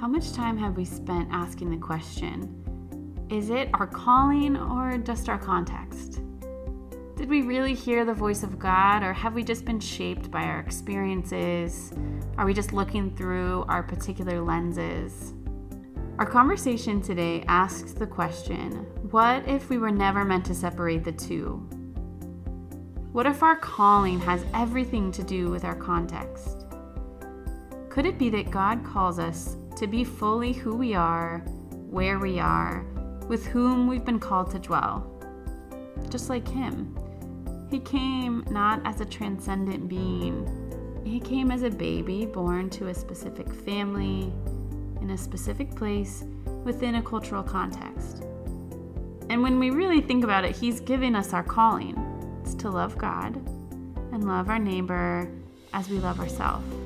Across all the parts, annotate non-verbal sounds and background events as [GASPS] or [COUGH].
How much time have we spent asking the question is it our calling or just our context? Did we really hear the voice of God, or have we just been shaped by our experiences? Are we just looking through our particular lenses? Our conversation today asks the question what if we were never meant to separate the two? What if our calling has everything to do with our context? Could it be that God calls us to be fully who we are, where we are, with whom we've been called to dwell? Just like Him. He came not as a transcendent being, he came as a baby born to a specific family, in a specific place, within a cultural context. And when we really think about it, He's giving us our calling it's to love God and love our neighbor as we love ourselves.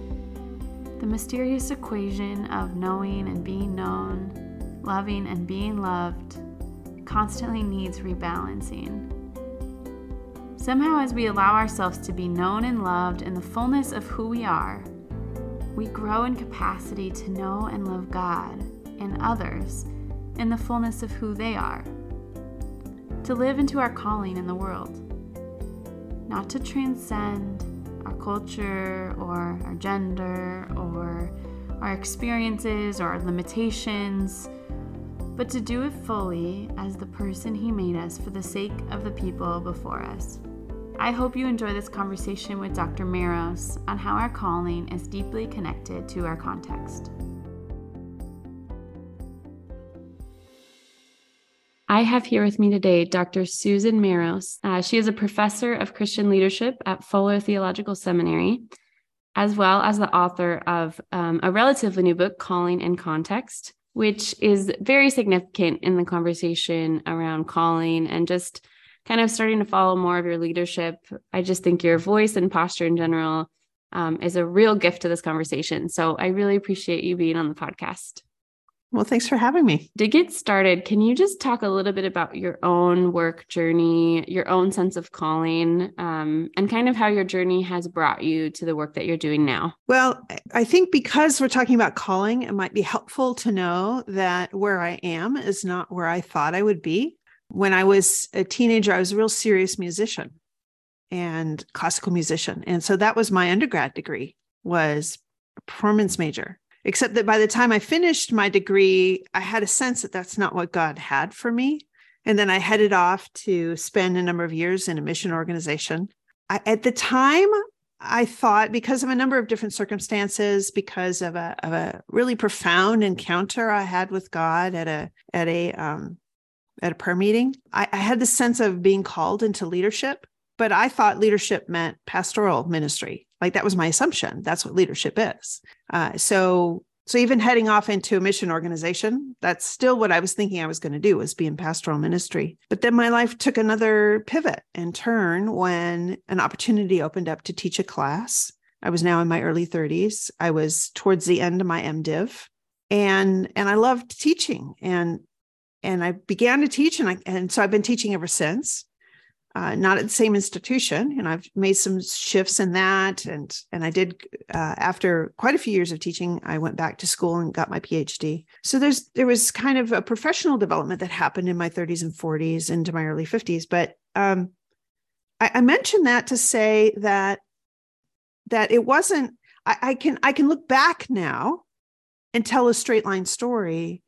The mysterious equation of knowing and being known, loving and being loved, constantly needs rebalancing. Somehow, as we allow ourselves to be known and loved in the fullness of who we are, we grow in capacity to know and love God and others in the fullness of who they are, to live into our calling in the world, not to transcend our culture or our gender or our experiences or our limitations, but to do it fully as the person He made us for the sake of the people before us. I hope you enjoy this conversation with Dr. Maros on how our calling is deeply connected to our context. I have here with me today Dr. Susan Maros. Uh, she is a professor of Christian leadership at Fuller Theological Seminary, as well as the author of um, a relatively new book, Calling in Context, which is very significant in the conversation around calling and just kind of starting to follow more of your leadership. I just think your voice and posture in general um, is a real gift to this conversation. So I really appreciate you being on the podcast. Well, thanks for having me. To get started, can you just talk a little bit about your own work journey, your own sense of calling, um, and kind of how your journey has brought you to the work that you're doing now? Well, I think because we're talking about calling, it might be helpful to know that where I am is not where I thought I would be when I was a teenager, I was a real serious musician and classical musician. And so that was my undergrad degree was performance major. Except that by the time I finished my degree, I had a sense that that's not what God had for me. And then I headed off to spend a number of years in a mission organization. I, at the time, I thought because of a number of different circumstances, because of a, of a really profound encounter I had with God at a at a um, at a prayer meeting. I, I had the sense of being called into leadership, but I thought leadership meant pastoral ministry. Like that was my assumption. That's what leadership is. Uh, so, so even heading off into a mission organization, that's still what I was thinking I was going to do was be in pastoral ministry. But then my life took another pivot and turn when an opportunity opened up to teach a class. I was now in my early 30s. I was towards the end of my MDiv and and I loved teaching and and I began to teach, and I and so I've been teaching ever since. Uh, not at the same institution, and I've made some shifts in that. And and I did uh, after quite a few years of teaching, I went back to school and got my PhD. So there's there was kind of a professional development that happened in my 30s and 40s into my early 50s. But um, I, I mentioned that to say that that it wasn't. I, I can I can look back now and tell a straight line story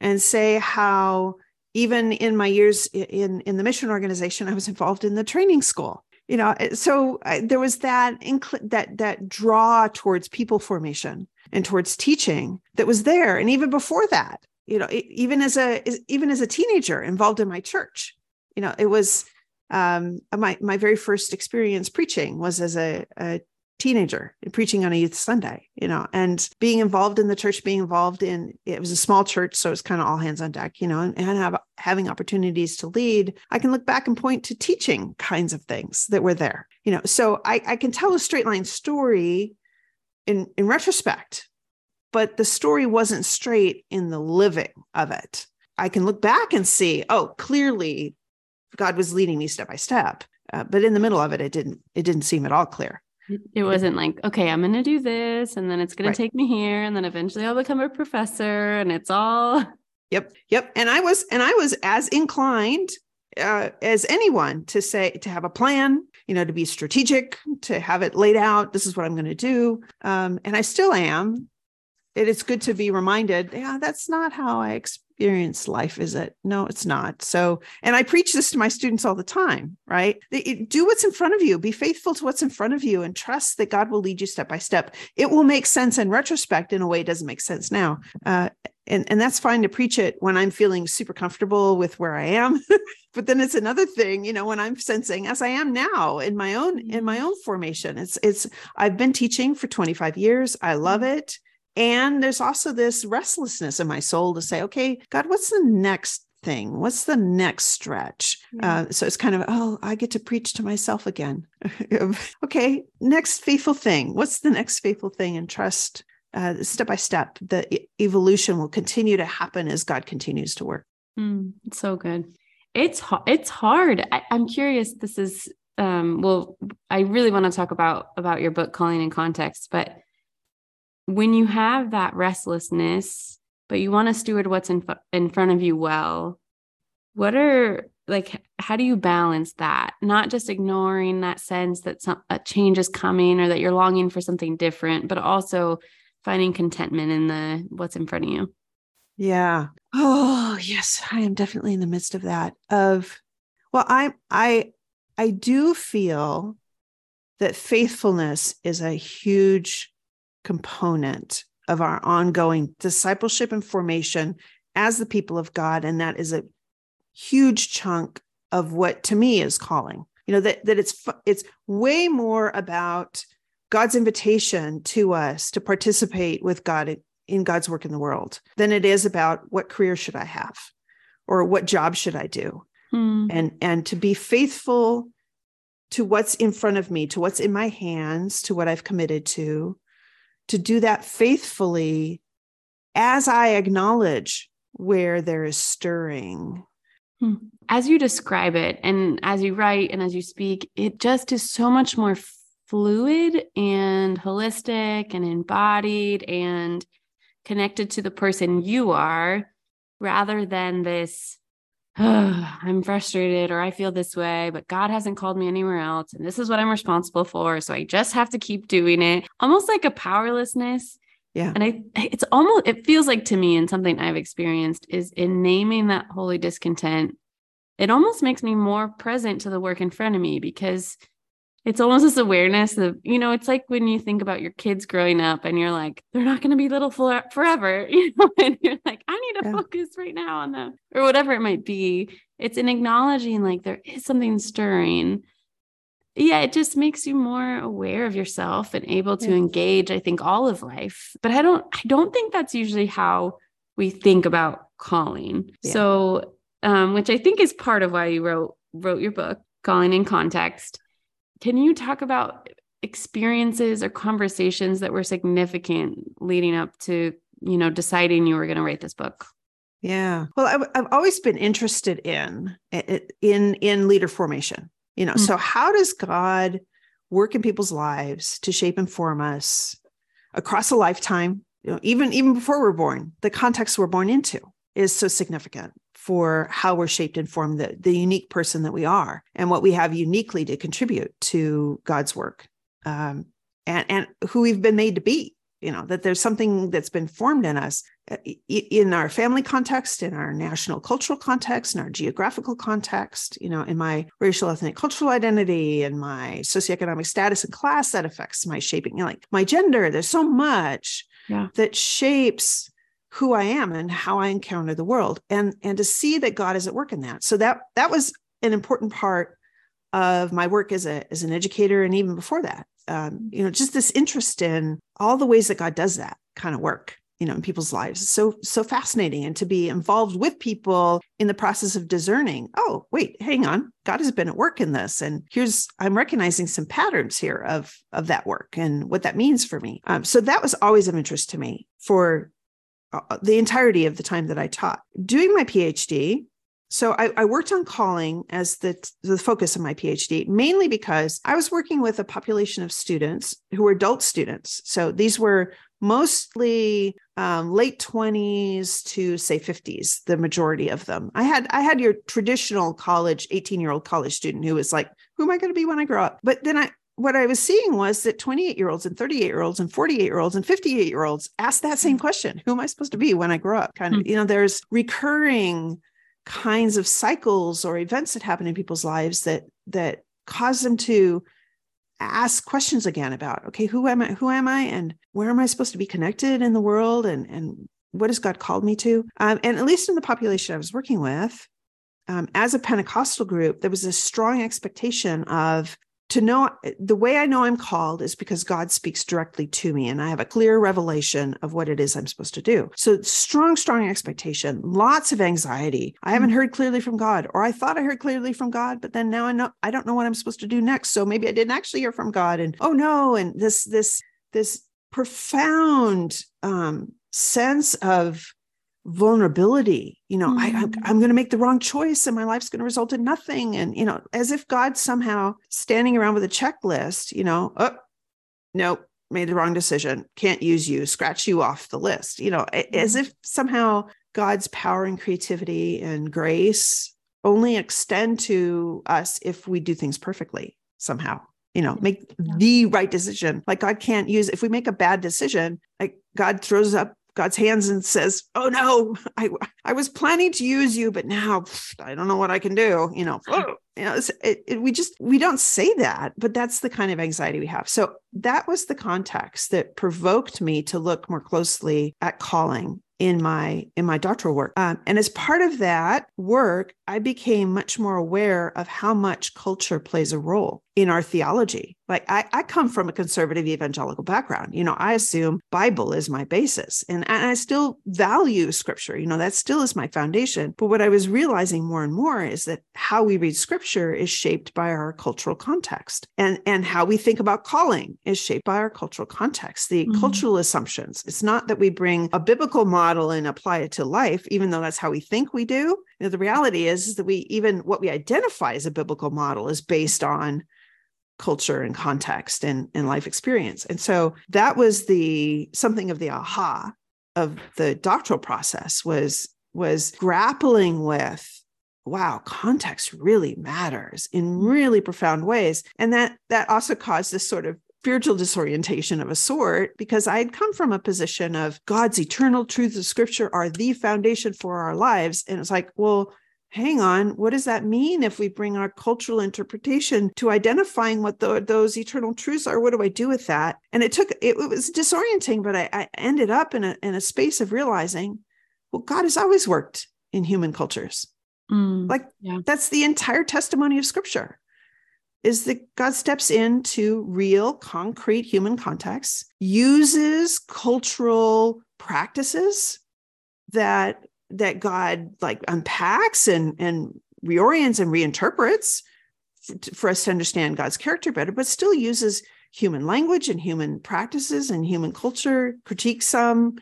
and say how even in my years in in the mission organization i was involved in the training school you know eh, so I, there was that incl- that that draw towards people formation and towards teaching that was there. And even before that you know it, even as a even as a teenager involved in my church you know it was um, my my very first experience preaching was as a, a teenager preaching on a youth Sunday, you know, and being involved in the church, being involved in it was a small church, so it's kind of all hands on deck, you know, and, and have having opportunities to lead. I can look back and point to teaching kinds of things that were there, you know. So I, I can tell a straight line story in in retrospect, but the story wasn't straight in the living of it. I can look back and see, oh, clearly God was leading me step by step. Uh, but in the middle of it, it didn't it didn't seem at all clear It wasn't like, okay, I'm going to do this and then it's going right. to take me here and then eventually I'll become a professor and it's all [LAUGHS] Yep. Yep. And I was and I was as inclined uh, as anyone to say to have a plan you know to be strategic to have it laid out this is what i'm going to do um, and i still am it is good to be reminded yeah that's not how i experience life is it? No it's not. So and i preach this to my students all the time right? Do what's in front of you. Be faithful to what's in front of you and trust that god will lead you step by step. It will make sense in retrospect in a way it doesn't make sense now. Uh, and and that's fine to preach it when i'm feeling super comfortable with where i am. [LAUGHS] But then it's another thing you know when i'm sensing as i am now in my own in my mm-hmm. own formation. It's it's i've been teaching for 25 years. I love mm-hmm. it and there's also this restlessness in my soul to say okay god what's the next thing? What's the next stretch? Uh, so it's kind of oh i get to preach to myself again. [LAUGHS] Okay next faithful thing. What's the next faithful thing? And trust uh, step by step the evolution will continue to happen as god continues to work. Mm, so good. It's it's hard. I, i'm curious this is um well i really want to talk about about your book calling in context but when you have that restlessness but you want to steward what's in in front of you well what are like how do you balance that not just ignoring that sense that some a change is coming or that you're longing for something different but also finding contentment in the what's in front of you yeah. Oh, yes, I am definitely in the midst of that. Of well, I I I do feel that faithfulness is a huge component of our ongoing discipleship and formation as the people of God and that is a huge chunk of what to me is calling. You know that that it's it's way more about God's invitation to us to participate with God in God's work in the world than it is about what career should I have or what job should I do. Hmm. And and to be faithful to what's in front of me, to what's in my hands, to what I've committed to, to do that faithfully as I acknowledge where there is stirring. Hmm. As you describe it, and as you write and as you speak, it just is so much more fluid and holistic and embodied and connected to the person you are rather than this oh, [SIGHS] I'm frustrated or I feel this way, but God hasn't called me anywhere else. And this is what I'm responsible for. So I just have to keep doing it. Almost like a powerlessness. Yeah. And I, it's almost, it feels like to me, and something I've experienced is in naming that holy discontent, it almost makes me more present to the work in front of me because it's almost this awareness of you know it's like when you think about your kids growing up and you're like they're not going to be little for, forever [LAUGHS] you know and you're like i need to yeah. focus right now on them or whatever it might be it's an acknowledging like there is something stirring yeah it just makes you more aware of yourself and able to yeah. engage i think all of life but i don't i don't think that's usually how we think about calling yeah. so um which i think is part of why you wrote wrote your book calling in context can you talk about experiences or conversations that were significant leading up to, you know, deciding you were going to write this book? Yeah. Well, I've, I've always been interested in in in leader formation. You know, mm-hmm. so how does God work in people's lives to shape and form us across a lifetime? You know, even even before we're born, the context we're born into is so significant for how we're shaped and formed, the, the unique person that we are, and what we have uniquely to contribute to God's work, um, and and who we've been made to be. You know that there's something that's been formed in us uh, in our family context, in our national cultural context, in our geographical context. You know, in my racial, ethnic, cultural identity, and my socioeconomic status and class that affects my shaping. You know, like my gender. There's so much yeah. that shapes who I am and how I encounter the world and and to see that God is at work in that. So that that was an important part of my work as a as an educator and even before that. Um, you know, just this interest in all the ways that God does that kind of work, you know, in people's lives. So so fascinating and to be involved with people in the process of discerning, oh, wait, hang on. God has been at work in this and here's I'm recognizing some patterns here of of that work and what that means for me. Um, so that was always of interest to me for the entirety of the time that I taught. Doing my PhD, so I, I, worked on calling as the, the focus of my PhD, mainly because I was working with a population of students who were adult students. So these were mostly um, late 20s to say 50s, the majority of them. I had I had your traditional college, 18 year old college student who was like, who am I going to be when I grow up? But then I what I was seeing was that 28 year olds and 38 year olds and 48 year olds and 58 year olds asked that same question Who am I supposed to be when I grow up? Kind of, mm-hmm. you know, there's recurring kinds of cycles or events that happen in people's lives that that cause them to ask questions again about okay who am i who am i and where am i supposed to be connected in the world and and what has god called me to um, and at least in the population i was working with um, as a pentecostal group there was a strong expectation of to know the way I know I'm called is because God speaks directly to me and I have a clear revelation of what it is I'm supposed to do. So strong, strong expectation, lots of anxiety. I haven't mm. heard clearly from God, or I thought I heard clearly from God, but then now I know I don't know what I'm supposed to do next. So maybe I didn't actually hear from God. And oh no, and this, this, this profound um, sense of vulnerability you know mm-hmm. I, i'm going to make the wrong choice and my life's going to result in nothing and you know as if god somehow standing around with a checklist you know oh nope made the wrong decision can't use you scratch you off the list you know mm-hmm. as if somehow god's power and creativity and grace only extend to us if we do things perfectly somehow you know make the right decision like god can't use if we make a bad decision like god throws up God's hands and says, "Oh no, I I was planning to use you, but now I don't know what I can do." You know, oh, [GASPS] you know, it, it, we just we don't say that, but that's the kind of anxiety we have. So that was the context that provoked me to look more closely at calling in my in my doctoral work um, and as part of that work i became much more aware of how much culture plays a role in our theology like I, I come from a conservative evangelical background. You know i assume bible is my basis and, and i still value scripture. You know that still is my foundation. But what i was realizing more and more is that how we read scripture is shaped by our cultural context and and how we think about calling is shaped by our cultural context the mm-hmm. cultural assumptions. It's not that we bring a biblical model and apply it to life even though that's how we think we do. You know, the reality is, is that we even what we identify as a biblical model is based on culture and context and, and life experience. And so that was the something of the aha of the doctoral process was was grappling with wow context really matters in really profound ways and that that also caused this sort of spiritual disorientation of a sort because I had come from a position of God's eternal truths of scripture are the foundation for our lives. And it's like, well, hang on, what does that mean if we bring our cultural interpretation to identifying what the, those eternal truths are? What do I do with that? And it took, it, it was disorienting, but I, I ended up in a, in a space of realizing, well, God has always worked in human cultures. Mm, like yeah. that's the entire testimony of scripture is that God steps into real, concrete human contexts, uses cultural practices that that God like unpacks and and reorients and reinterprets for, us to understand God's character better, but still uses human language and human practices and human culture, critiques some,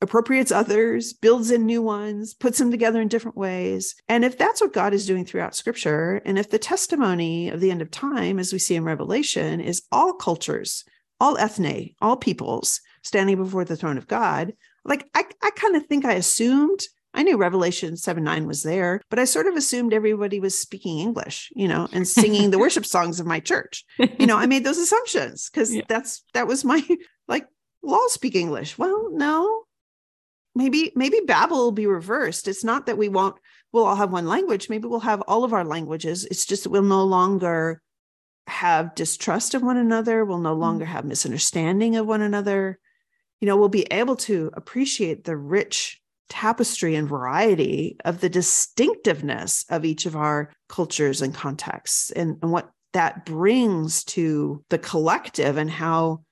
appropriates others, builds in new ones, puts them together in different ways. And if that's what God is doing throughout scripture, and if the testimony of the end of time, as we see in Revelation, is all cultures, all ethne, all peoples standing before the throne of God, like I, I kind of think I assumed. I knew Revelation 7 9 was there, but I sort of assumed everybody was speaking English, you know, and singing the [LAUGHS] worship songs of my church. You know, I made those assumptions because yeah. that's that was my [LAUGHS] like, law speak English. Well, no, maybe maybe babel will be reversed it's not that we won't we'll all have one language maybe we'll have all of our languages it's just that we'll no longer have distrust of one another we'll no longer mm. have misunderstanding of one another you know we'll be able to appreciate the rich tapestry and variety of the distinctiveness of each of our cultures and contexts and, and what that brings to the collective and how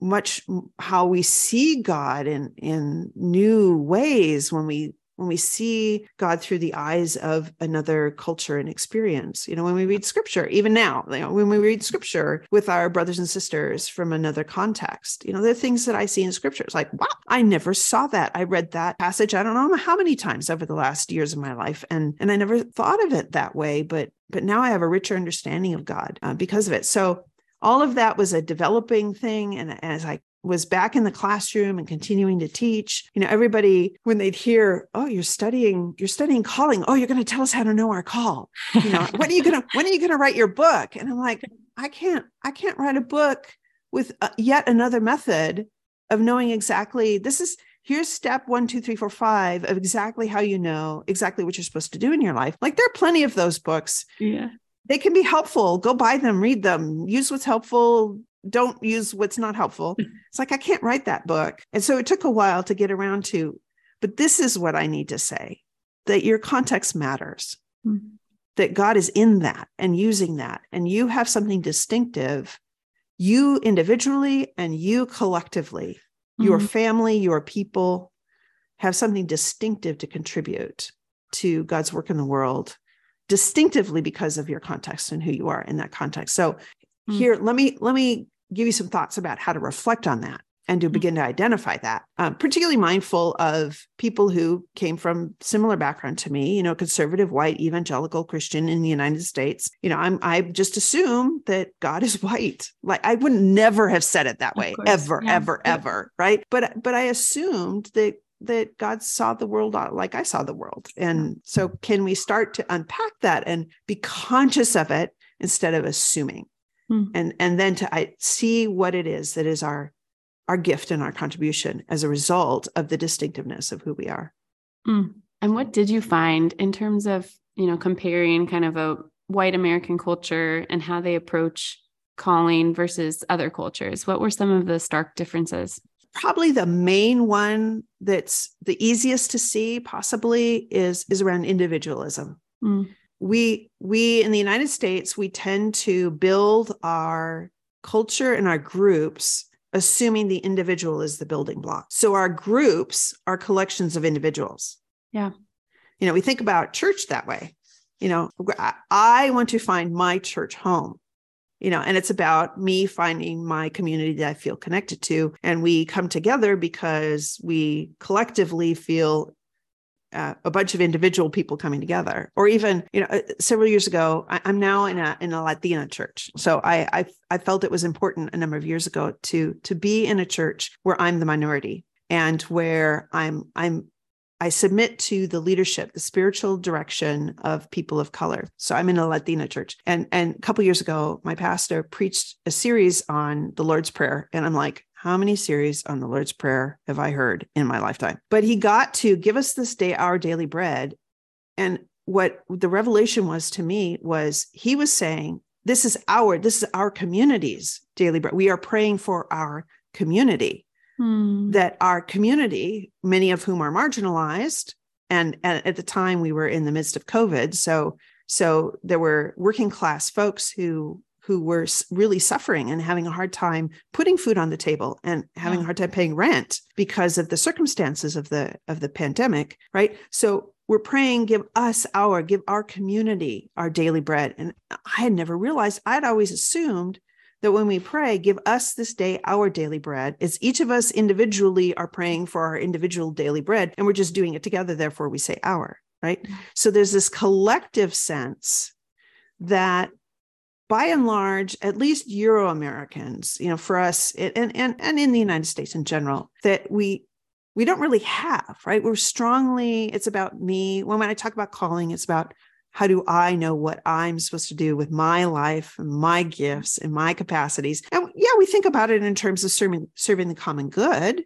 much how we see God in in new ways when we when we see God through the eyes of another culture and experience. You know, when we read scripture, even now, you know, when we read scripture with our brothers and sisters from another context, you know, there are things that I see in scripture. It's like, wow, I never saw that. I read that passage, I don't know how many times over the last years of my life. And and I never thought of it that way, but but now I have a richer understanding of God uh, because of it. So all of that was a developing thing. And as I was back in the classroom and continuing to teach you know everybody when they'd hear oh you're studying you're studying calling. Oh you're going to tell us how to know our call. You know when are you going to when are you going to write your book? And i'm like i can't i can't write a book with uh, yet another method of knowing exactly this is here's step one two three four five of exactly how you know exactly what you're supposed to do in your life. Like there are plenty of those books. Yeah. They can be helpful. Go buy them read them use what's helpful don't use what's not helpful. [LAUGHS] It's like, I can't write that book. And so it took a while to get around to, but this is what I need to say that your context matters, mm-hmm. that God is in that and using that. And you have something distinctive, you individually and you collectively, mm-hmm. your family, your people have something distinctive to contribute to God's work in the world distinctively because of your context and who you are in that context. So mm. here, let me let me give you some thoughts about how to reflect on that and to mm. begin to identify that. Um, particularly mindful of people who came from similar background to me, you know, conservative, white, evangelical Christian in the United States. You know, I'm I just assume that God is [LAUGHS] white. Like I would never have said it that way, ever, yeah. ever, yeah. ever, right? But but I assumed that that God saw the world like I saw the world. And so can we start to unpack that and be conscious of it instead of assuming? Mm. and and then to I, see what it is that is our our gift and our contribution as a result of the distinctiveness of who we are. Mm. and what did you find in terms of you know comparing kind of a white american culture and how they approach calling versus other cultures? What were some of the stark differences? Probably the main one that's the easiest to see possibly is is around individualism. Mm we we in the united states we tend to build our culture and our groups assuming the individual is the building block. So our groups are collections of individuals. Yeah. You know we think about church that way. You know i want to find my church home you know and it's about me finding my community that i feel connected to. And we come together because we collectively feel uh, a bunch of individual people coming together or even you know uh, several years ago I, am now in a in a latina church so I, I i felt it was important a number of years ago to to be in a church where i'm the minority and where i'm i'm I submit to the leadership, the spiritual direction of people of color. So I'm in a Latina church. And and a couple years ago, my pastor preached a series on the Lord's Prayer. And I'm like, how many series on the Lord's Prayer have I heard in my lifetime? But he got to give us this day our daily bread. And what the revelation was to me was he was saying, This is our, this is our community's daily bread. We are praying for our community. Hmm. That our community, many of whom are marginalized, and, and at the time we were in the midst of COVID. So so there were working class folks who who were really suffering and having a hard time putting food on the table and having yeah. a hard time paying rent because of the circumstances of the of the pandemic right so we're praying give us our give our community our daily bread and i had never realized i'd always assumed that when we pray give us this day our daily bread it's each of us individually are praying for our individual daily bread and we're just doing it together therefore we say our right mm. so there's this collective sense that by and large, at least Euro Americans, you know, for us and, and, and in the United States in general, that we we don't really have, right? We're strongly, it's about me. When, when I talk about calling, it's about how do I know what I'm supposed to do with my life my gifts and my capacities? And yeah, we think about it in terms of serving serving the common good,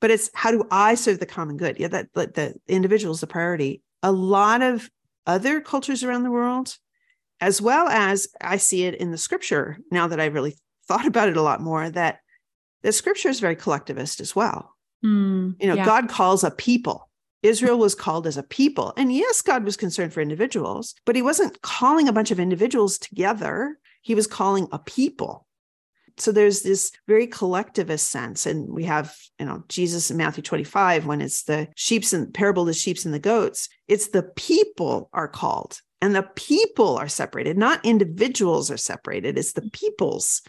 but it's how do I serve the common good? Yeah, that, that the individual is the priority. A lot of other cultures around the world as well as I see it in the scripture now that I really thought about it a lot more that the scripture is very collectivist as well. Mm, you know, yeah. God calls a people. Israel was called as a people. And yes, God was concerned for individuals, but he wasn't calling a bunch of individuals together. He was calling a people. So there's this very collectivist sense. And we have, you know, Jesus in Matthew 25, when it's the sheep's and parable, of the sheep's and the goats, it's the people are called and the people are separated, not individuals are separated. It's the peoples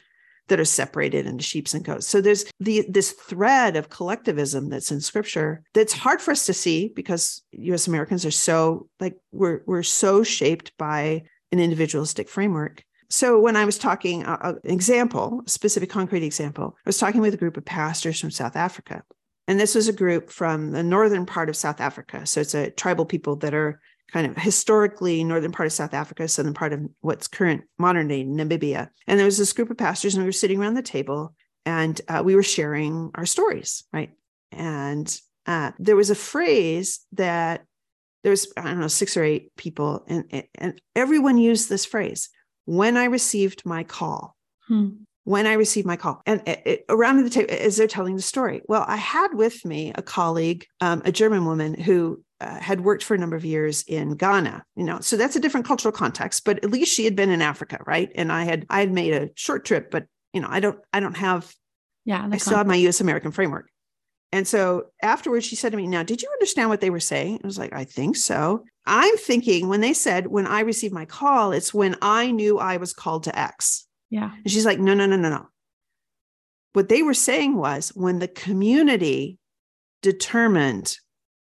that are separated into sheep and goats. So there's the this thread of collectivism that's in scripture that's hard for us to see because US Americans are so like we're we're so shaped by an individualistic framework. So when I was talking uh, uh an example, a specific concrete example, I was talking with a group of pastors from South Africa. And this was a group from the northern part of South Africa. So it's a tribal people that are kind of historically northern part of South Africa, southern part of what's current modern day Namibia. And there was this group of pastors, and we were sitting around the table, and uh, we were sharing our stories, right? And uh, there was a phrase that there was, I don't know six or eight people, and and everyone used this phrase when I received my call. Hmm. When I received my call, and it, it, around the table as they're telling the story. Well, I had with me a colleague, um, a German woman who uh, had worked for a number of years in Ghana, you know, so that's a different cultural context, but at least she had been in Africa, right? And I had I had made a short trip, but you know, I don't I don't have yeah, I still have my US American framework. And so afterwards she said to me, Now, did you understand what they were saying? I was like, I think so. I'm thinking when they said when I received my call, it's when I knew I was called to X. Yeah. And she's like, no, no, no, no, no. What they were saying was when the community determined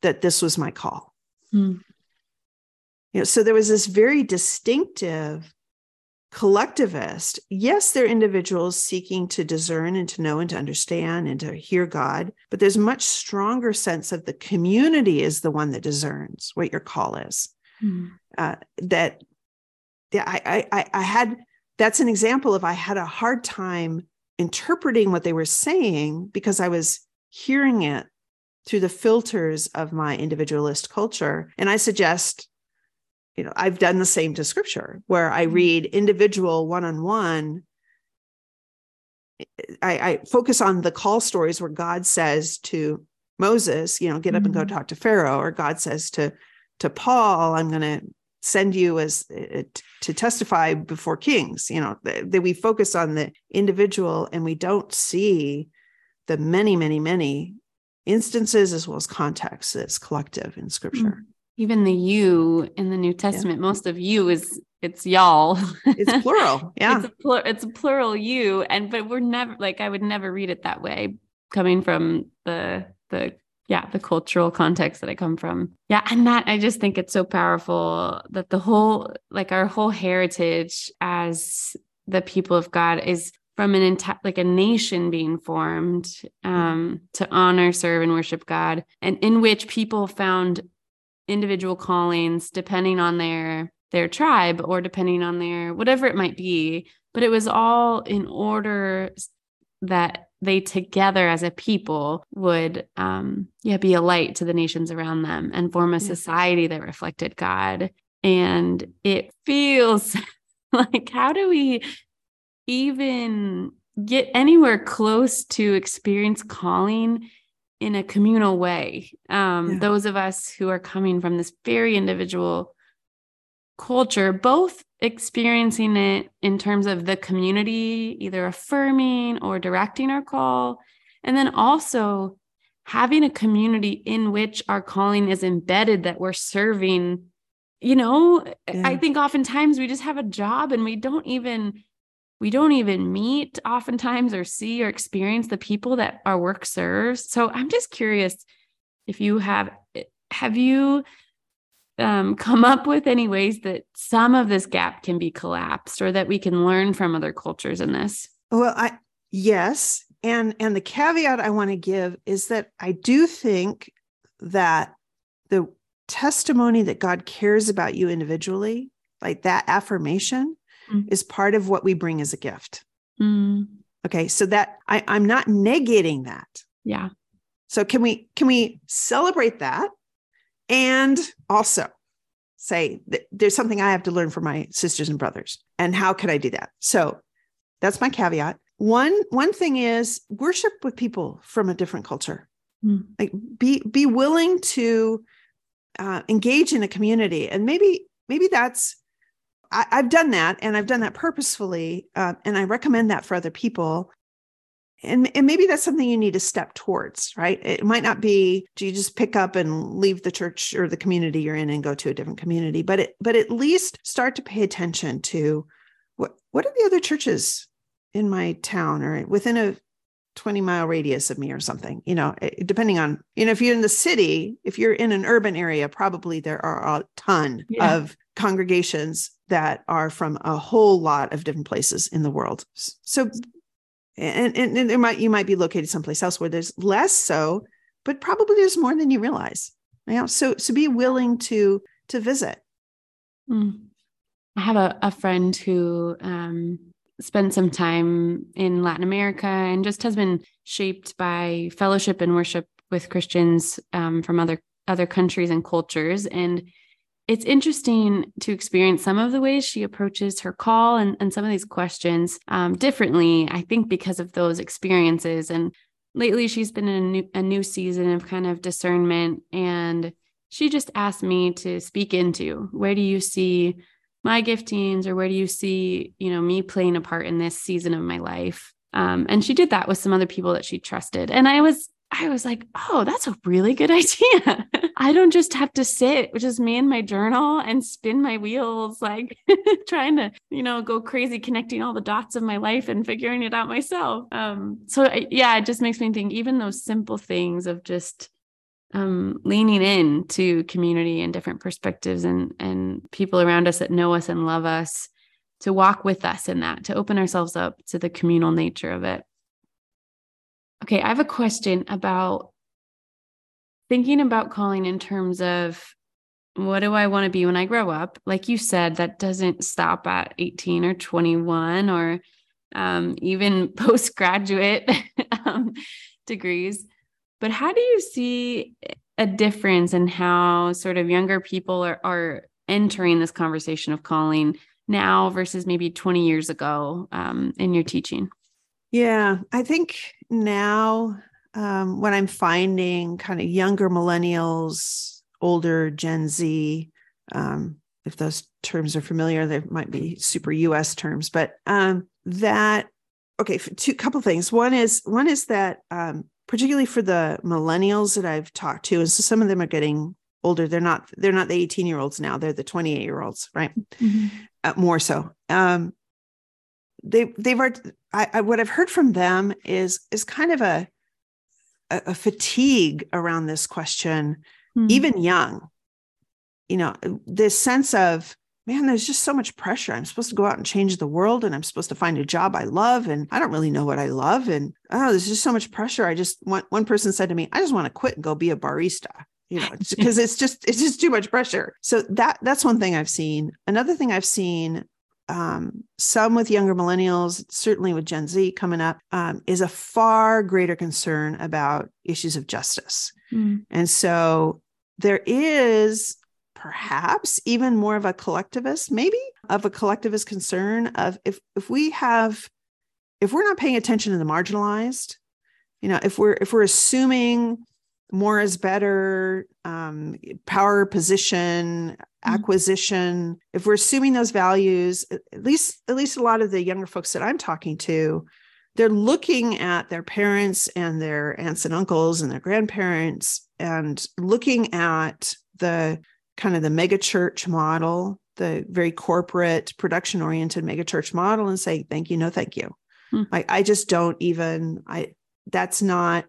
that this was my call. Mm. You know, so there was this very distinctive collectivist. Yes, they're individuals seeking to discern and to know and to understand and to hear God, but there's much stronger sense of the community is the one that discerns what your call is. Mm. Uh, that yeah, I, I I had that's an example of I had a hard time interpreting what they were saying because I was hearing it through the filters of my individualist culture. And I suggest, you know, I've done the same to scripture where I mm-hmm. read individual one on one. I focus on the call stories where God says to Moses, you know, get up mm-hmm. and go mm-hmm. talk to Pharaoh, or God says to to Paul, I'm going to send you as uh, to testify before kings. You know, that we focus on the individual and we don't see the many, many, many instances as well as context that's collective in scripture. Mm. Even the you in the New Testament, yeah. most of you is it's y'all. [LAUGHS] It's plural. Yeah. it's, a it's a plural you. And but we're never like I would never read it that way coming from the the yeah, the cultural context that I come from. Yeah. And that I just think it's so powerful that the whole like our whole heritage as the people of God is from an entire like a nation being formed um, to honor, serve, and worship God, and in which people found individual callings depending on their their tribe or depending on their whatever it might be. But it was all in order that they together as a people would um yeah be a light to the nations around them and form a society that reflected God. And it feels [LAUGHS] like how do we even get anywhere close to experience calling in a communal way. Um, yeah. Those of us who are coming from this very individual culture, both experiencing it in terms of the community, either affirming or directing our call, and then also having a community in which our calling is embedded that we're serving. You know, yeah. I think oftentimes we just have a job and we don't even we don't even meet oftentimes or see or experience the people that our work serves. So I'm just curious if you have have you um, come up with any ways that some of this gap can be collapsed or that we can learn from other cultures in this? Well, I yes, and and the caveat I want to give is that I do think that the testimony that God cares about you individually, like that affirmation, mm. is part of what we bring as a gift. Mm. Okay. So that I, I'm not negating that. Yeah. So can we can we celebrate that and also say there's something I have to learn from my sisters and brothers and how can I do that? So that's my caveat. One one thing is worship with people from a different culture. Mm. Like be be willing to uh, engage in a community and maybe maybe that's I, have done that and I've done that purposefully. Uh, and I recommend that for other people. And, and maybe that's something you need to step towards, right? It might not be do you just pick up and leave the church or the community you're in and go to a different community, but it but at least start to pay attention to what what are the other churches in my town or within a 20 mile radius of me or something you know depending on you know if you're in the city if you're in an urban area probably there are a ton yeah. of congregations that are from a whole lot of different places in the world so and, and, and there might you might be located someplace else where there's less so but probably there's more than you realize you know so so be willing to to visit mm. i have a, a friend who um spent some time in Latin America and just has been shaped by fellowship and worship with Christians um, from other other countries and cultures. And it's interesting to experience some of the ways she approaches her call and, and some of these questions um, differently, I think, because of those experiences. And lately, she's been in a new, a new season of kind of discernment. And she just asked me to speak into where do you see my giftings or where do you see you know me playing a part in this season of my life um, and she did that with some other people that she trusted and i was i was like oh that's a really good [LAUGHS] idea. I don't just have to sit which is me and my journal and spin my wheels like [LAUGHS] trying to you know go crazy connecting all the dots of my life and figuring it out myself. Um, so yeah it just makes me think even those simple things of just um, leaning in to community and different perspectives and and people around us that know us and love us to walk with us in that to open ourselves up to the communal nature of it okay i have a question about thinking about calling in terms of what do i want to be when i grow up like you said that doesn't stop at 18 or 21 or um, even [LAUGHS] postgraduate um, degrees but how do you see a difference in how sort of younger people are, are entering this conversation of calling now versus maybe 20 years ago um, in your teaching? Yeah, I think now um, when I'm finding kind of younger millennials, older Gen Z, um, if those terms are familiar, they might be super US terms, but um, that okay, two couple things. One is one is that um, particularly for the millennials that I've talked to, and so some of them are getting older. They're not they're not the 18 year olds now. They're the 28 year olds, right? Mm-hmm. Uh, more so. Um, they they've I, I, what I've heard from them is is kind of a a, a fatigue around this question, mm-hmm. even young. You know, this sense of man, there's just so much pressure. I'm supposed to go out and change the world and I'm supposed to find a job I love. And I don't really know what I love. And oh, there's just so much pressure. I just want one person said to me, I just want to quit and go be a barista. You know, because it's just it's just too much pressure. So that that's one thing I've seen. Another thing I've seen um, some with younger millennials, certainly with Gen Z coming up, um, is a far greater concern about issues of justice. Mm. And so there is perhaps even more of a collectivist, maybe of a collectivist concern of if if we have if we're not paying attention to the marginalized, you know, if we're if we're assuming more is better, um, power position. Acquisition, mm-hmm. if we're assuming those values, at least at least a lot of the younger folks that I'm talking to, they're looking at their parents and their aunts and uncles and their grandparents and looking at the kind of the megachurch model, the very corporate, production oriented megachurch model, and say, thank you, no, thank you. Hmm. Like, I just don't even, I, that's not,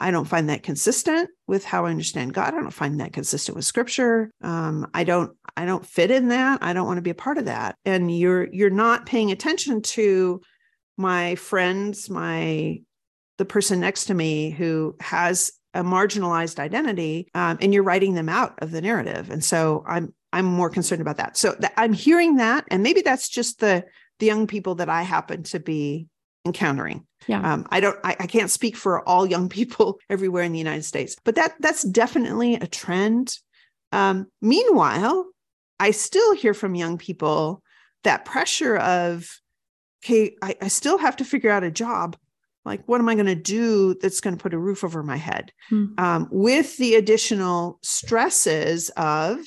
I don't find that consistent with how I understand God. I don't find that consistent with scripture. Um, I don't, I don't fit in that. I don't want to be a part of that. And you're, you're not paying attention to my friends, my, the person next to me who has a marginalized identity um, and you're writing them out of the narrative and so i'm i'm more concerned about that so th- i'm hearing that and maybe that's just the the young people that i happen to be encountering yeah um, i don't I, I can't speak for all young people [LAUGHS] everywhere in the united states but that that's definitely a trend um, meanwhile i still hear from young people that pressure of okay I, I still have to figure out a job like what am i going to do that's going to put a roof over my head hmm. um, with the additional stresses of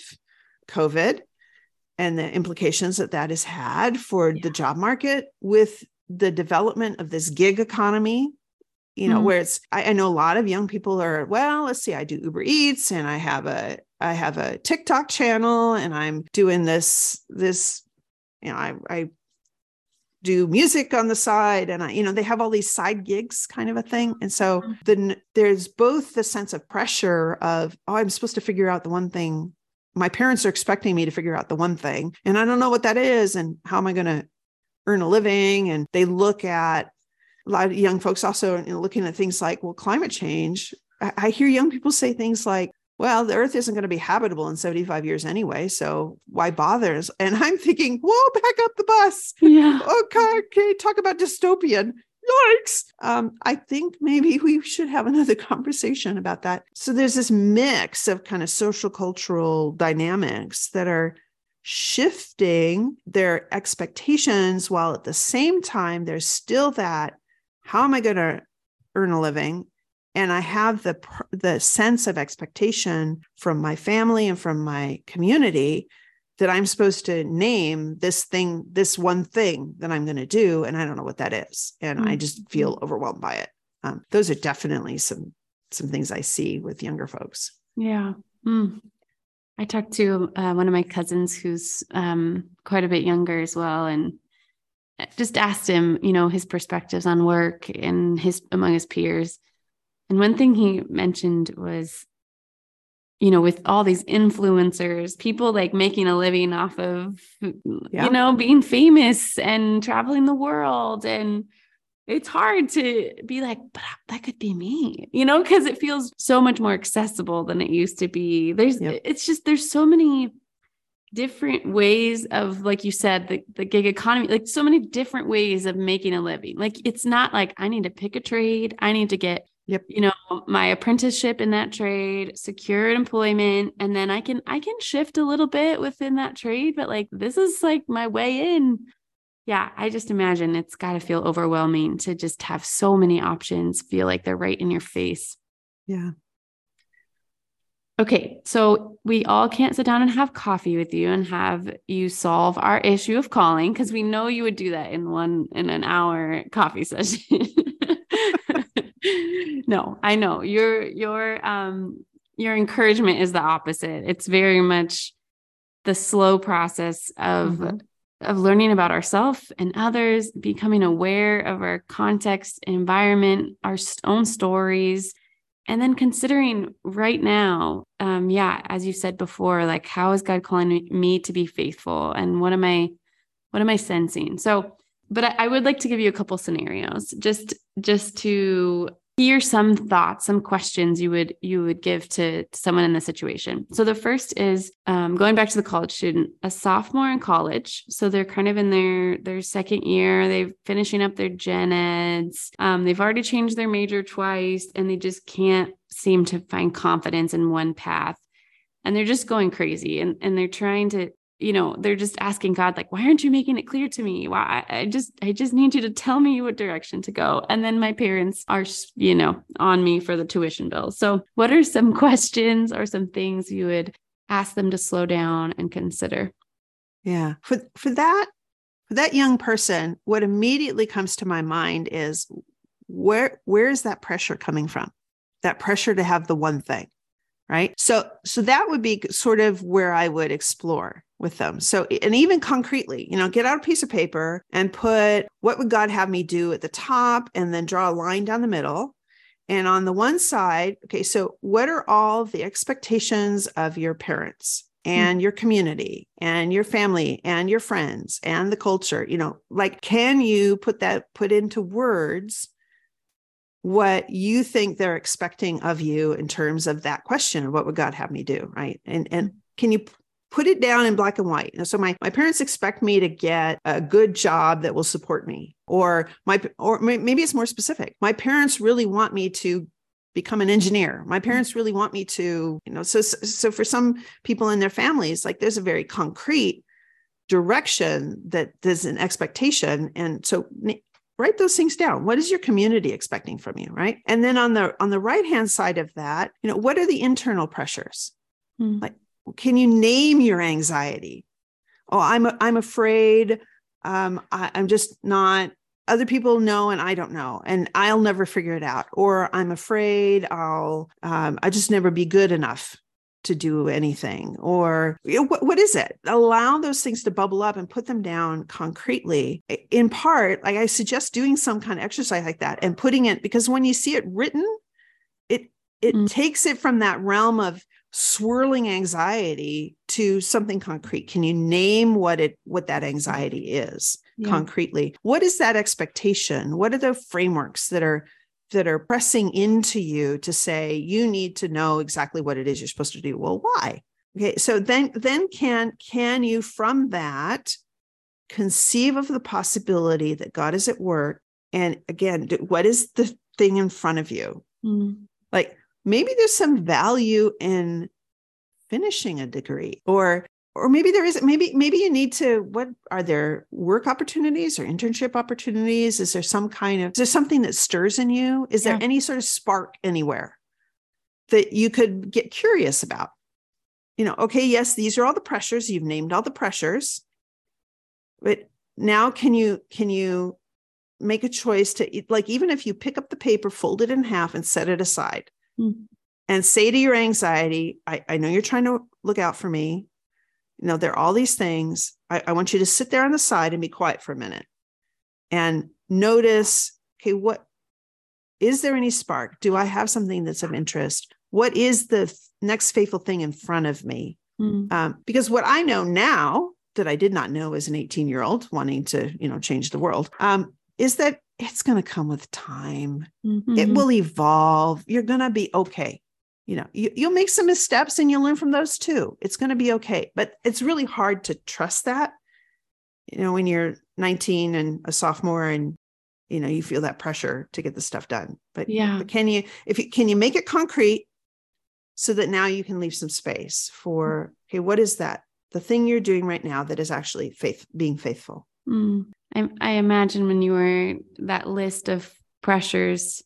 covid and the implications that that has had for yeah. the job market with the development of this gig economy you know mm-hmm. where it's I, I, know a lot of young people are well let's see i do uber eats and i have a i have a tiktok channel and i'm doing this this you know i i do music on the side and I, you know they have all these side gigs kind of a thing and so mm-hmm. then there's both the sense of pressure of oh i'm supposed to figure out the one thing my parents are expecting me to figure out the one thing and i don't know what that is and how am i going to earn a living and they look at a lot of young folks also you know, looking at things like well climate change I, I hear young people say things like well, the earth isn't going to be habitable in 75 years anyway. So why bother? And I'm thinking, whoa, back up the bus. Yeah. Okay. Okay. Talk about dystopian. Yikes. Um, I think maybe we should have another [LAUGHS] conversation about that. So there's this mix of kind of social cultural dynamics that are shifting their expectations while at the same time there's still that how am I going to earn a living? and i have the the sense of expectation from my family and from my community that i'm supposed to name this thing this one thing that i'm going to do and i don't know what that is and mm-hmm. i just feel mm-hmm. overwhelmed by it um, those are definitely some some things i see with younger folks yeah mm. I talked to uh, one of my cousins who's um, quite a bit younger as well and just asked him you know his perspectives on work and his among his peers and one thing he mentioned was, you know, with all these influencers, people like making a living off of, yeah. you know, being famous and traveling the world. And it's hard to be like, but that could be me, you know, because it feels so much more accessible than it used to be. There's, yep. it's just, there's so many different ways of like you said the, the gig economy like so many different ways of making a living like it's not like i need to pick a trade i need to get Yep. You know, my apprenticeship in that trade, secured employment, and then I can I can shift a little bit within that trade, but like this is like my way in. Yeah, I just imagine it's got to feel overwhelming to just have so many options, feel like they're right in your face. Yeah. Okay, so we all can't sit down and have coffee with you and have you solve our issue of calling because we know you would do that in one in an hour coffee [LAUGHS] session. no, I know your your um your encouragement is the opposite. It's very much the slow process of mm-hmm. Of learning about ourselves and others, becoming aware of our context, environment, our own stories, and then considering right now, um, yeah, as you said before, like how is God calling me to be faithful, and what am I, what am I sensing? So but I, I would like to give you a couple scenarios just just to hear some thoughts some questions you would you would give to, someone in the situation. So the first is um, going back to the college student a sophomore in college so they're kind of in their their second year they're finishing up their gen eds um, they've already changed their major twice and they just can't seem to find confidence in one path. And they're just going crazy and, and they're trying to you know they're just asking god like why aren't you making it clear to me? Why i just i just need you to tell me what direction to go. And then my parents are you know on me for the tuition bill. So what are some [LAUGHS] questions or some things you would ask them to slow down and consider? Yeah. For for that for that young person what immediately comes to my mind is where where is that pressure coming from? That pressure to have the one thing right? So so that would be sort of where i would explore with them. So, and even concretely, you know, get out a piece of paper and put what would God have me do at the top and then draw a line down the middle. And on the one side, okay, so what are all the expectations of your parents and mm-hmm. your community and your family and your friends and the culture? You know, like, can you put that, put into words what you think they're expecting of you in terms of that question of what would God have me do? Right. And, and, mm-hmm. can you put it down in black and white. So my, my parents expect me to get a good job that will support me or my or maybe it's more specific. My parents really want me to become an engineer. My parents really want me to, you know, so so for some people in their families like there's a very concrete direction that there's an expectation and so write those things down what is your community expecting from you right and then on the on the right hand side of that you know what are the internal pressures mm. like can you name your anxiety? oh i'm i'm afraid um I, i'm just not other people know and i don't know and i'll never figure it out or i'm afraid i'll um, i just never be good enough to do anything or you know, what, what is it allow those things to bubble up and put them down concretely in part like i suggest doing some kind of exercise like that and putting it because when you see it written it it mm. takes it from that realm of swirling anxiety to something concrete. Can you name what it what that anxiety is yeah. concretely? What is that expectation? What are the frameworks that are that are pressing into you to say you need to know exactly what it is you're supposed to do. Well why? Okay so then then can can you from that conceive of the possibility that god is at work? And again what is the thing in front of you? Mm. like maybe there's some value in finishing a degree or or maybe there isn't maybe maybe you need to what are there work opportunities or internship opportunities? Is there some kind of is there something that stirs in you? Is there any sort of spark anywhere that you could get curious about? You know okay yes these are all the pressures. You've named all the pressures but now can you can you make a choice to like even if you pick up the paper fold it in half and set it aside mm. and say to your anxiety I, I know you're trying to look out for me you know, there are all these things. I, I want you to sit there on the side and be quiet for a minute and notice okay, what is there any spark? Do I have something that's of interest? What is the next faithful thing in front of me? Mm. Um, because what I know now that I did not know as an 18 year old wanting to, you know, change the world, um, is that it's going to come with time. Mm-hmm. It will evolve. You're going to be okay you know you, you'll make some missteps and you'll learn from those too it's going to be okay but it's really hard to trust that you know when you're 19 and a sophomore and you know you feel that pressure to get the stuff done but yeah but can you if you can you make it concrete so that now you can leave some space for okay what is that the thing you're doing right now that is actually faith being faithful mm. I, I imagine when you were that list of pressures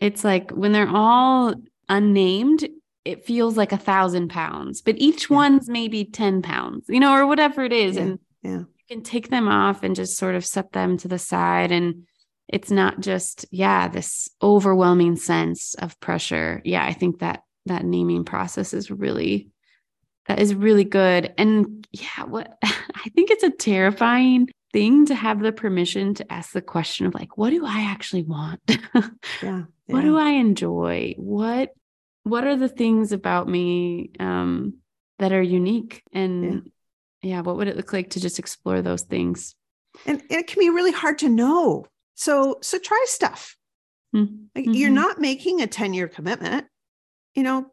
it's like when they're all unnamed, it feels like a thousand pounds, but each yeah. one's maybe 10 pounds, you know, or whatever it is. Yeah. And yeah. you can take them off and just sort of set them to the side. And it's not just, yeah, this overwhelming sense of pressure. Yeah, I think that that naming process is really that is really good. And yeah, what [LAUGHS] I think it's a terrifying thing to have the permission to ask the question of like, what do I actually want? [LAUGHS] yeah. What do I enjoy? What what are the things about me um, that are unique? And yeah. yeah, what would it look like to just explore those things? And, and it can be really hard to know. So so try stuff. Mm-hmm. Like you're not making a 10-year commitment. You know,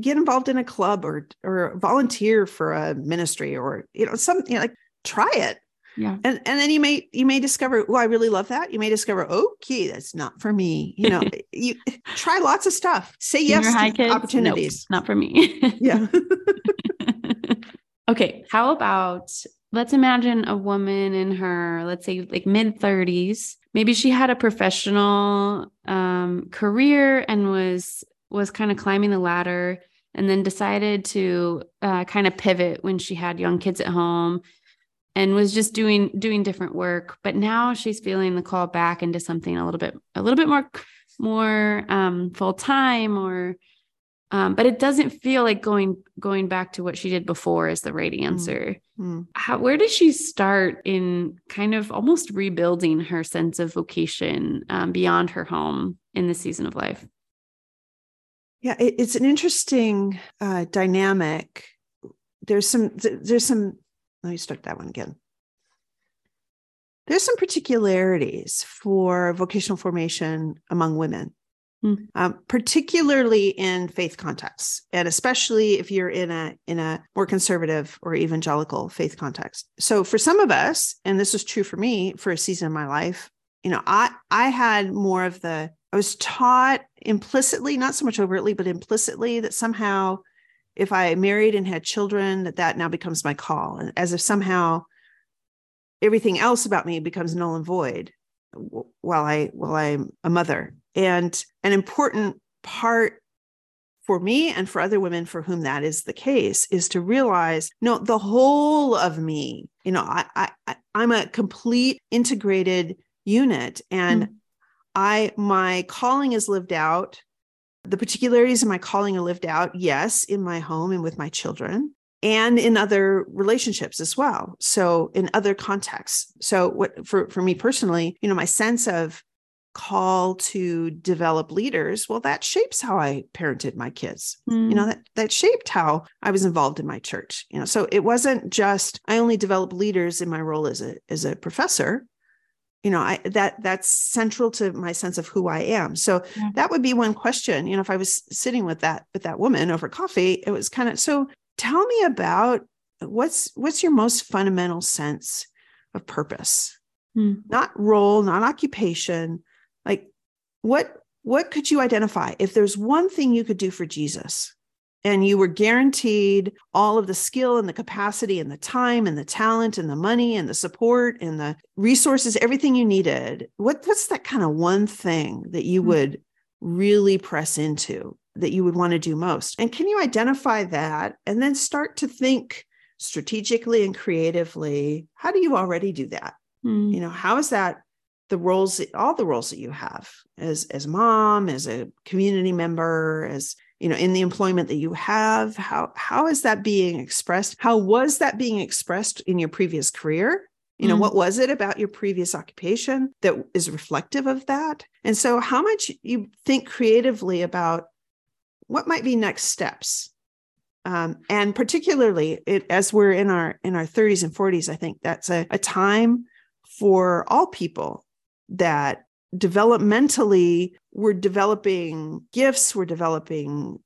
get involved in a club or or volunteer for a ministry or you know something you know, like try it yeah. And and then you may you may discover oh i really love that. You may discover okay that's not for me. You know [LAUGHS] you try lots of stuff. Say yes to kids? opportunities. Nope, not for me. [LAUGHS] Yeah. [LAUGHS] Okay how about let's imagine a woman in her let's say like mid 30s maybe she had a professional um, career and was was kind of climbing the ladder and then decided to uh, kind of pivot when she had young kids at home and was just doing doing different work. But now she's feeling the call back into something a little bit a little bit more more um, full time or um, but it doesn't feel like going going back to what she did before is the right mm, answer. Mm-hmm. How, where does she start in kind of almost rebuilding her sense of vocation um, beyond her home in this season of life? Yeah it, it's an interesting uh, dynamic. There's some there's some let me start that one again. There's some particularities for vocational formation among women, mm. um, particularly in faith contexts, and especially if you're in a in a more conservative or evangelical faith context. So for some of us, and this was true for me for a season of my life, you know, I I had more of the I was taught implicitly, not so much overtly, but implicitly that somehow if I married and had children, that that now becomes my call, and as if somehow everything else about me becomes null and void while I while I'm a mother. And an important part for me and for other women for whom that is the case is to realize no the whole of me you know i i i'm a complete integrated unit and mm. i my calling is lived out the particularities of my calling are lived out yes in my home and with my children and in other relationships as well so in other contexts so what for for me personally you know my sense of call to develop leaders well that shapes how i parented my kids mm. you know mm. that that shaped how i was involved in my church you know so it wasn't just i only developed leaders in my role as a as a professor you know i that that's central to my sense of who i am so yeah. that would be one question you know if i was sitting with that with that woman over coffee it was kind of so tell me about what's what's your most fundamental sense of purpose mm. not role not occupation like what what could you identify if there's one thing you could do for Jesus and you were guaranteed all of the skill and the capacity and the time and the talent and the money and the support and the resources everything you needed what what's that kind of one thing that you mm-hmm. would really press into that you would want to do most and can you identify that and then start to think strategically and creatively how do you already do that mm-hmm. you know how is that the roles all the roles that you have as as mom as a community member as you know in the employment that you have how how is that being expressed? How was that being expressed in your previous career? You know mm. what was it about your previous occupation that is reflective of that? And so how much you think creatively about what might be next steps? Um, and particularly it, as we're in our in our 30s and 40s i think that's a, a time for all people that developmentally we're developing gifts we're developing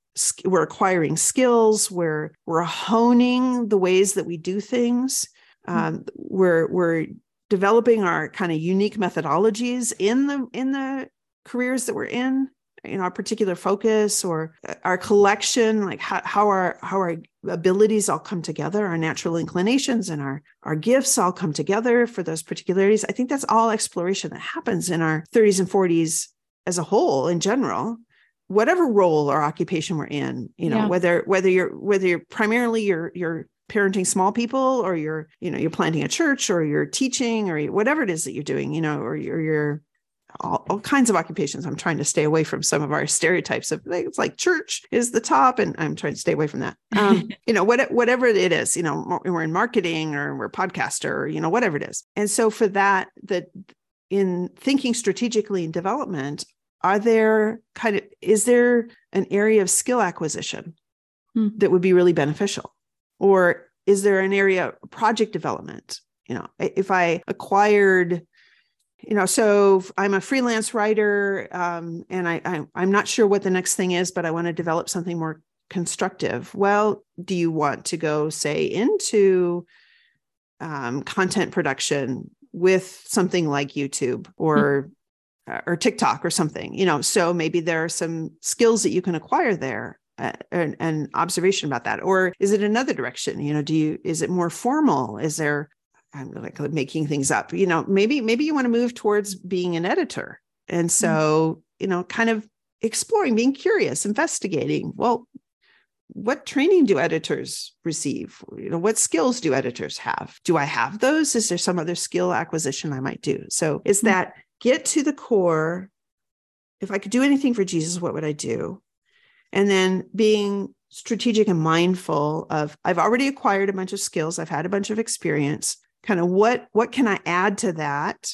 we're acquiring skills we're we're honing the ways that we do things hmm. um, we're we're developing our kind of unique methodologies in the in the careers that we're in you know our particular focus or uh, our collection like how, how our how our abilities all come together our natural inclinations and our our gifts all come together for those particularities i think that's all exploration that happens in our 30s and 40s as a whole in general whatever role or occupation we're in you know yeah. whether whether you're whether you're primarily you're you're parenting small people or you're you know you're planting a church or you're teaching or whatever it is that you're doing you know or you're, you're all, all, kinds of occupations. I'm trying to stay away from some of our stereotypes of things like church is the top, and I'm trying to stay away from that. Um, [LAUGHS] you know, what, whatever it is, you know, we're in marketing or we're podcaster, or, you know, whatever it is. And so for that, that in thinking strategically in development, are there kind of is there an area of skill acquisition hmm. that would be really beneficial, or is there an area of project development? You know, if I acquired you know so i'm a freelance writer um, and I, I am not sure what the next thing is but i want to develop something more constructive. Well do you want to go say into um, content production with something like youtube or mm-hmm. or tiktok or something? You know so maybe there are some skills that you can acquire there uh, and observation about that. Or is it another direction? You know do you is it more formal? Is there I'm like making things up. You know, maybe maybe you want to move towards being an editor, and mm. so mm-hmm. you know, kind of exploring, being curious, investigating. Well, what training do editors receive? You know, what skills do editors have? Do I have those? Is there some other skill acquisition I might do? So, is mm. that get to the core? If I could do anything for Jesus, what would I do? And then being strategic and mindful of I've already acquired a bunch of skills, I've had a bunch of experience kind of what what can i add to that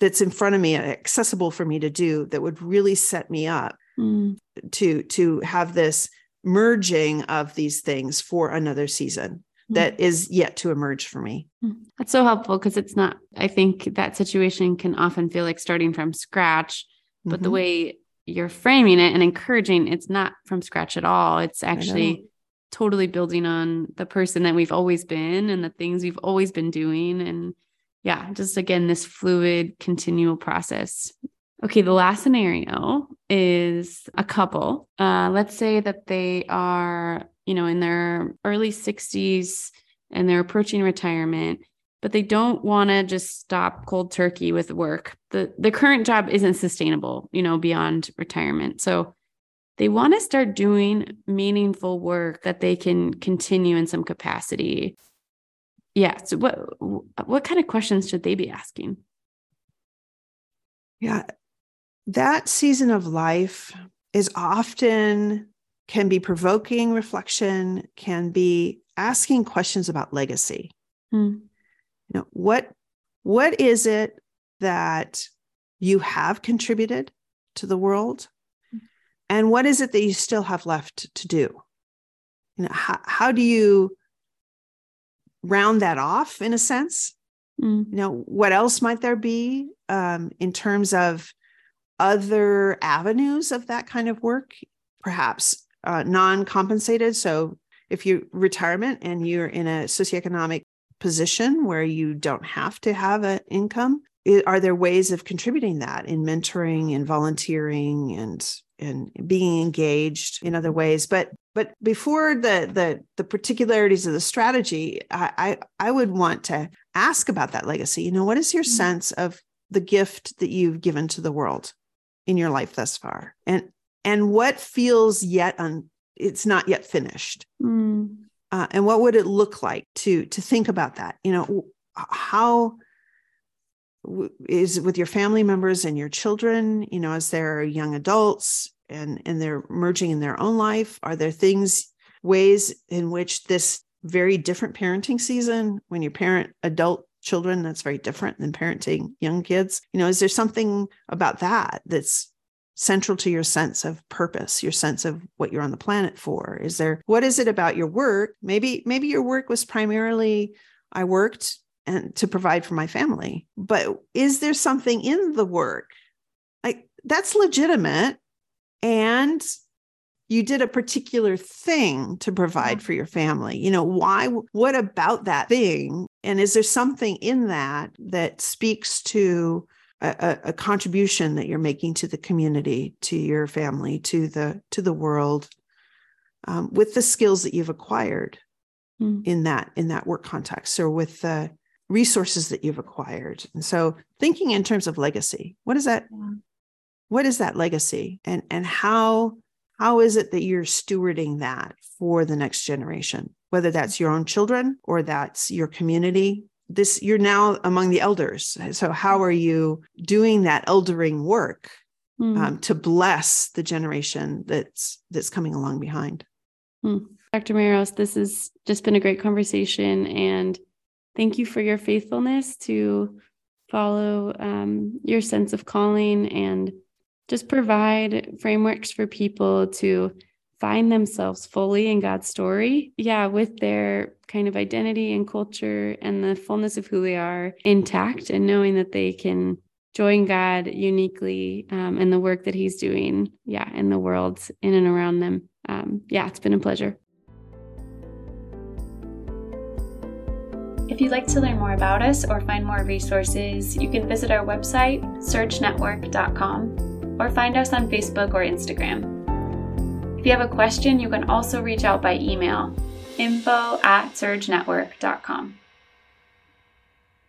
that's in front of me accessible for me to do that would really set me up mm. to to have this merging of these things for another season mm. that is yet to emerge for me mm. that's so helpful because it's not i think that situation can often feel like starting from scratch but mm-hmm. the way you're framing it and encouraging it's not from scratch at all it's actually totally building on the person that we've always been and the things we've always been doing. And yeah, just again, this fluid, continual process. Okay, the last scenario is a couple. Uh, let's say that they are, you know, in their early 60s and they're approaching retirement, but they don't want to just stop cold turkey with work. The the current job isn't sustainable, you know, beyond retirement. So they want to start doing meaningful work that they can continue in some capacity. Yeah. So what what kind of questions should they be asking? Yeah. That season of life is often can be provoking reflection, can be asking questions about legacy. Hmm. You know, what what is it that you have contributed to the world? And what is it that you still have left to do? You know, how, how do you round that off in a sense? Mm. You know, what else might there be um, in terms of other avenues of that kind of work? Perhaps uh, non compensated. So if you retirement and you're in a socioeconomic position where you don't have to have an income, are there ways of contributing that in mentoring and volunteering and and being engaged in other ways? But but before the the the particularities of the strategy i i, I would want to ask about that legacy. You know what is your mm-hmm. sense of the gift that you've given to the world in your life thus far? And and what feels yet un it's not yet finished? Mm. uh, and what would it look like to to think about that? You know how is with your family members and your children you know as they're young adults and and they're merging in their own life? Are there things ways in which this very different parenting season when you parent adult children that's very different than parenting young kids you know is there something about that that's central to your sense of purpose your sense of what you're on the planet for? Is there what is it about your work? Maybe maybe your work was primarily i worked and to provide for my family. But is there something in the work? Like that's legitimate. And you did a particular thing to provide for your family. You know, why? What about that thing? And is there something in that that speaks to a, a, contribution that you're making to the community, to your family, to the to the world, um, with the skills that you've acquired mm. in that in that work context, or with the resources that you've acquired. And so thinking in terms of legacy, what is that? Yeah. What is that legacy? And and how how is it that you're stewarding that for the next generation? Whether that's your own children or that's your community. This you're now among the elders. So how are you doing that eldering work mm. um, to bless the generation that's that's coming along behind? Mm. Dr. Maros, this has just been a great conversation and Thank you for your faithfulness to follow um, your sense of calling and just provide frameworks for people to find themselves fully in God's story. Yeah, with their kind of identity and culture and the fullness of who they are intact and knowing that they can join God uniquely um, in the work that He's doing, yeah, in the world in and around them. Um, yeah, it's been a pleasure. If you'd like to learn more about us or find more resources, you can visit our website, surgenetwork.com, or find us on Facebook or Instagram. If you have a question, you can also reach out by email info at surgenetwork.com.